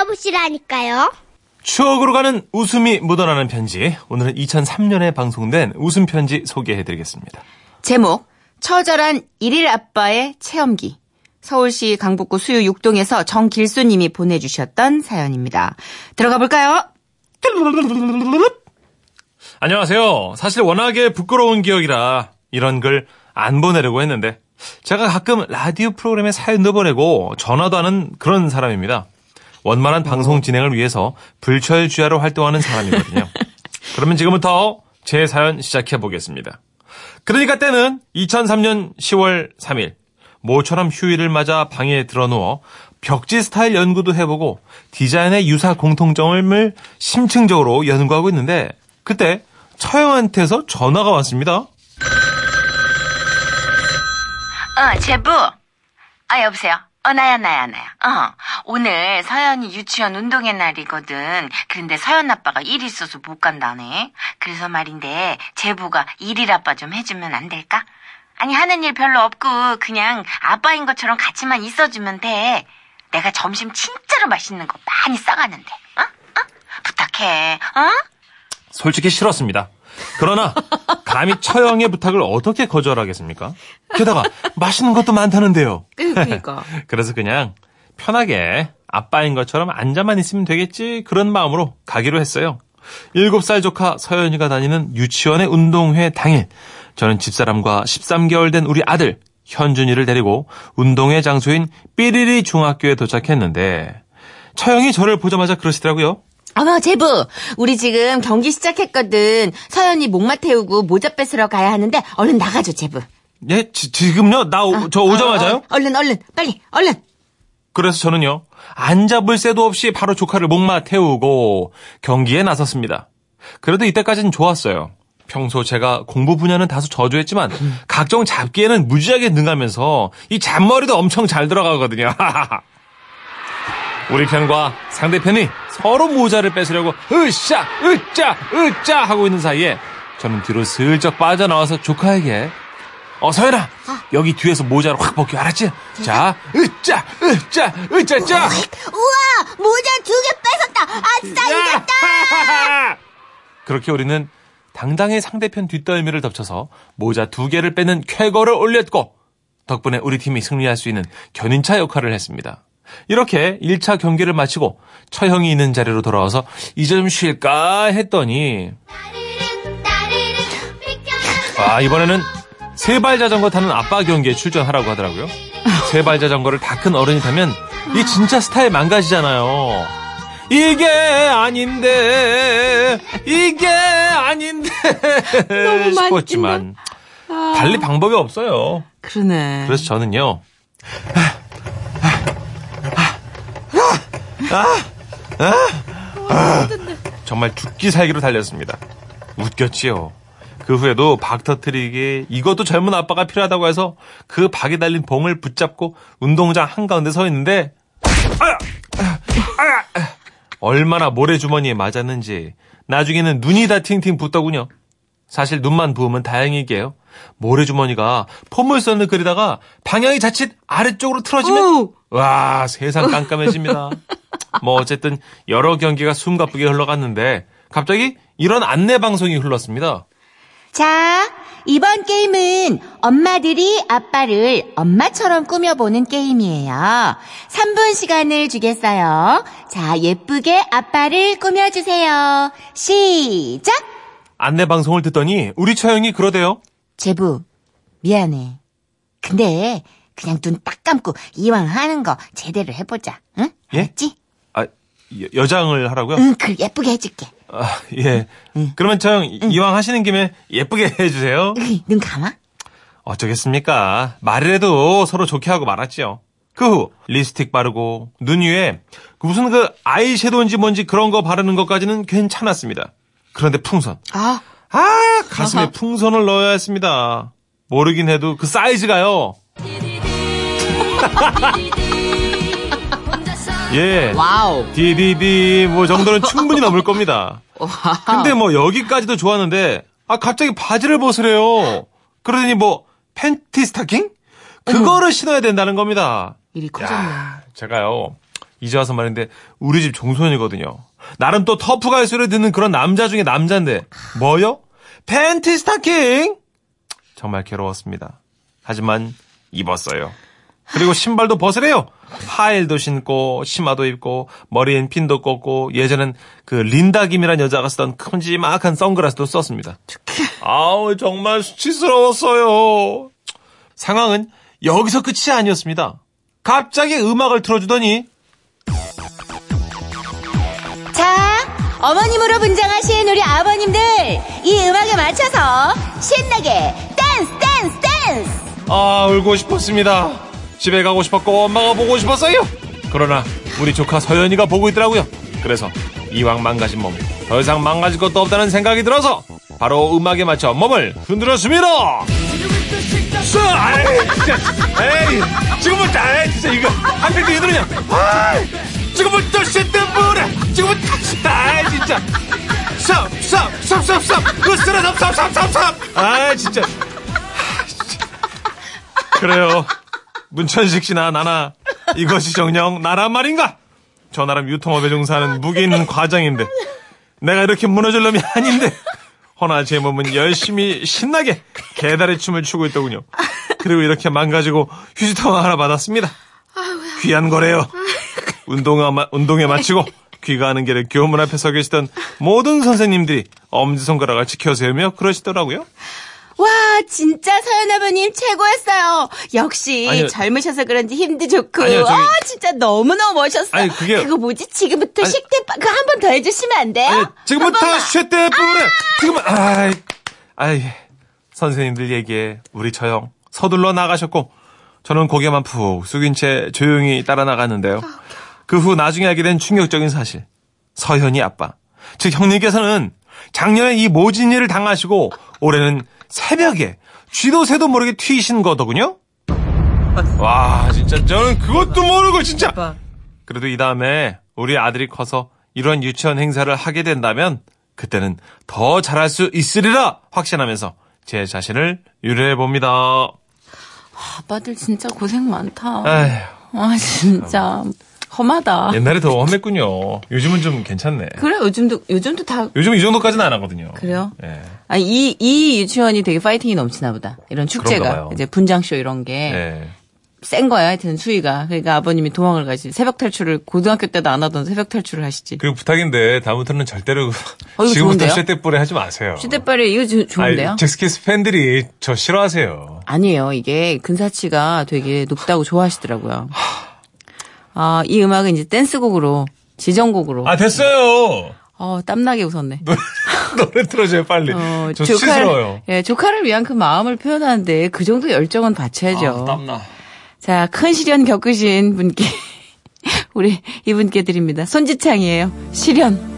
들어보시라니까요. 추억으로 가는 웃음이 묻어나는 편지. 오늘은 2003년에 방송된 웃음 편지 소개해 드리겠습니다. 제목 처절한 일일 아빠의 체험기 서울시 강북구 수유 6동에서 정길수님이 보내주셨던 사연입니다. 들어가 볼까요? 안녕하세요. 사실 워낙에 부끄러운 기억이라 이런 글 안 보내려고 했는데 제가 가끔 라디오 프로그램에 사연도 보내고 전화도 하는 그런 사람입니다. 원만한 방송 진행을 위해서 불철주야로 활동하는 사람이거든요. 그러면 지금부터 제 사연 시작해 보겠습니다. 그러니까 때는 2003년 10월 3일 모처럼 휴일을 맞아 방에 들어누워 벽지 스타일 연구도 해보고 디자인의 유사 공통점을 심층적으로 연구하고 있는데 그때 처형한테서 전화가 왔습니다. 어, 제부. 아, 여보세요. 어, 나야, 나야, 나야. 어, 오늘 서연이 유치원 운동회 날이거든. 그런데 서연 아빠가 일 있어서 못 간다네. 그래서 말인데, 제부가 일일 아빠 좀 해주면 안 될까? 아니, 하는 일 별로 없고, 그냥 아빠인 것처럼 같이만 있어주면 돼. 내가 점심 진짜로 맛있는 거 많이 싸가는데, 어? 어? 부탁해, 어? 솔직히 싫었습니다. 그러나 감히 처형의 부탁을 어떻게 거절하겠습니까? 게다가 맛있는 것도 많다는데요. 그러니까. 그래서 그냥 편하게 아빠인 것처럼 앉아만 있으면 되겠지 그런 마음으로 가기로 했어요. 7살 조카 서연이가 다니는 유치원의 운동회 당일 저는 집사람과 13개월 된 우리 아들 현준이를 데리고 운동회 장소인 삐리리 중학교에 도착했는데 처형이 저를 보자마자 그러시더라고요. 어머, 제부, 우리 지금 경기 시작했거든. 서연이 목마 태우고 모자 뺏으러 가야 하는데, 얼른 나가줘, 제부. 예, 지, 지금요? 나 오, 저 오자마자요? 어, 어, 얼른, 얼른, 빨리, 얼른. 그래서 저는요, 안 잡을 새도 없이 바로 조카를 목마 태우고 경기에 나섰습니다. 그래도 이때까지는 좋았어요. 평소 제가 공부 분야는 다소 저조했지만 각종 잡기에는 무지하게 능하면서 이 잔머리도 엄청 잘 들어가거든요. 우리 편과 상대편이 서로 모자를 뺏으려고 으쌰 으짜 으짜 하고 있는 사이에 저는 뒤로 슬쩍 빠져나와서 조카에게 어 서연아 여기 뒤에서 모자를 확 벗겨 알았지? 자 으짜 으짜 으짜 짜 우와, 모자 두 개 뺏었다. 아싸, 이겼다. 그렇게 우리는 당당히 상대편 뒷덜미를 덮쳐서 모자 두 개를 빼는 쾌거를 올렸고 덕분에 우리 팀이 승리할 수 있는 견인차 역할을 했습니다. 이렇게 1차 경기를 마치고 처형이 있는 자리로 돌아와서 이제 좀 쉴까 했더니 아 이번에는 세발 자전거 타는 아빠 경기에 출전하라고 하더라고요. 세발 자전거를 다 큰 어른이 타면 이 진짜 스타일 망가지잖아요. 이게 아닌데 이게 아닌데 너무 싶었지만 달리 방법이 없어요. 그러네. 그래서 저는요. 정말 죽기 살기로 달렸습니다. 웃겼지요. 그 후에도 박 터트리기 이것도 젊은 아빠가 필요하다고 해서 그 박에 달린 봉을 붙잡고 운동장 한가운데 서 있는데 아야! 아야! 아야! 얼마나 모래주머니에 맞았는지 나중에는 눈이 다 팅팅 붓더군요. 사실 눈만 부으면 다행이게요. 모래주머니가 포물선을 그리다가 방향이 자칫 아래쪽으로 틀어지면. 와 세상 깜깜해집니다. 뭐 어쨌든 여러 경기가 숨가쁘게 흘러갔는데 갑자기 이런 안내 방송이 흘렀습니다. 자, 이번 게임은 엄마들이 아빠를 엄마처럼 꾸며보는 게임이에요. 3분 시간을 주겠어요. 자, 예쁘게 아빠를 꾸며주세요. 시작! 안내 방송을 듣더니 우리 처형이 그러대요. 제부, 미안해. 근데 그냥 눈 딱 감고 이왕 하는 거 제대로 해보자. 응? 예? 알았지? 아 여- 여장을 하라고요? 응, 그 예쁘게 해줄게. 아, 예. 그러면 처형 이왕 하시는 김에 예쁘게 해주세요. 으이, 눈 감아? 어쩌겠습니까. 말이라도 서로 좋게 하고 말았지요. 그 후 립스틱 바르고 눈 위에 그 무슨 그 아이섀도우인지 뭔지 그런 거 바르는 것까지는 괜찮았습니다. 그런데 풍선. 아, 아 가슴에 풍선을 넣어야 했습니다. 모르긴 해도 그 사이즈가요. 예. Wow. DDD 뭐 정도는 충분히 넘을 겁니다. 근데 뭐 여기까지도 좋았는데 아 갑자기 바지를 벗으래요. 그러더니 뭐 팬티 스타킹? 그거를 신어야 된다는 겁니다. 일이 커졌네. 야, 제가요 이제 와서 말인데 우리 집 종소년이거든요. 나름 또 터프가의 소리 듣는 그런 남자 중에 남자인데 뭐요? 팬티 스타킹! 정말 괴로웠습니다. 하지만 입었어요. 그리고 신발도 벗으래요. 하일도 신고 치마도 입고 머리엔 핀도 꽂고 예전엔 그 린다 김이란 여자가 쓰던 큼지막한 선글라스도 썼습니다. 아우 정말 수치스러웠어요. 상황은 여기서 끝이 아니었습니다. 갑자기 음악을 틀어주더니 자, 어머님으로 분장하신 우리 아버님들, 이 음악에 맞춰서 신나게 댄스, 댄스, 댄스! 아 울고 싶었습니다. 집에 가고 싶었고 엄마가 보고 싶었어요. 그러나 우리 조카 서연이가 보고 있더라고요. 그래서 이왕 망가진 몸 더 이상 망가질 것도 없다는 생각이 들어서 바로 음악에 맞춰 몸을 흔들었습니다. 쏴! 아이, 진짜. 에이, 지금부터, 에이, 진짜 이거 한필도 이들으냐? 아이, 지금부터 시트불에 지금부터, 아이, 진짜. 쌉, 쌉, 쌉, 쌉, 쌉, 으스러 쌉, 쌉, 쌉. 아이, 진짜. 하, 진짜. 그래요. 문천식 씨나 나나 이것이 정녕 나란 말인가? 저 나름 유통업에 종사하는 무기인 과장인데 내가 이렇게 무너질 놈이 아닌데 허나 제 몸은 열심히 신나게 개다리 춤을 추고 있더군요. 그리고 이렇게 망가지고 휴지통 하나 받았습니다. 귀한 거래요. 운동화, 마- 운동에 마치고 귀가하는 길에 교문 앞에 서 계시던 모든 선생님들이 엄지손가락을 지켜세우며 그러시더라고요. 와, 진짜 서연 아버님 최고였어요. 역시 아니요. 젊으셔서 그런지 힘도 좋고, 아니요, 저기- 어, 진짜 너무너무 멋있었어. 아니, 그게- 그거 뭐지? 지금부터 아니- 식대빠, 그거 한 번 더 해주시면 안 돼요? 아니, 지금부터 한 번만. 쉐때 뿌래. 지금 아이, 아이, 선생님들 얘기에 우리 처형 서둘러 나가셨고 저는 고개만 푹 숙인 채 조용히 따라 나갔는데요. 그 후 나중에 알게 된 충격적인 사실. 서현이 아빠. 즉 형님께서는 작년에 이 모진 일을 당하시고 올해는 새벽에 쥐도 새도 모르게 튀신 거더군요. 와 진짜 저는 그것도 모르고 진짜 그래도 이 다음에 우리 아들이 커서 이런 유치원 행사를 하게 된다면 그때는 더 잘할 수 있으리라 확신하면서 제 자신을 유래해 봅니다. 아빠들 진짜 고생 많다. 에휴, 아, 진짜. 험하다. 옛날에 더 험했군요. 요즘은 좀 괜찮네. 그래, 요즘도, 요즘도 다, 요즘 이 정도까지는 안 하거든요. 그래요? 예. 아, 이, 이 유치원이 되게 파이팅이 넘치나 보다. 이런 축제가. 이제 분장쇼 이런 게. 예. 센 거야, 하여튼 수위가. 그러니까 아버님이 도망을 가시. 새벽 탈출을, 고등학교 때도 안 하던 새벽 탈출을 하시지. 그리고 부탁인데 다음부터는 절대로 어, 지금부터? 쇠떼뿌레 하지 마세요. 시대빨이 이거 조- 좋은데요? 잭스키스 팬들이 저 싫어하세요. 아니에요. 이게 근사치가 되게 높다고 좋아하시더라고요. 아, 이 음악은 이제 댄스곡으로, 지정곡으로. 아 됐어요. 어, 땀나게 웃었네. 노래, 노래 틀어줘요 빨리. 어, 저 수치스러워요. 예, 조카를 위한 그 마음을 표현하는데 그 정도 열정은 바쳐야죠. 아, 땀나. 자, 큰 시련 겪으신 분께 우리 이분께 드립니다. 손지창이에요. 시련.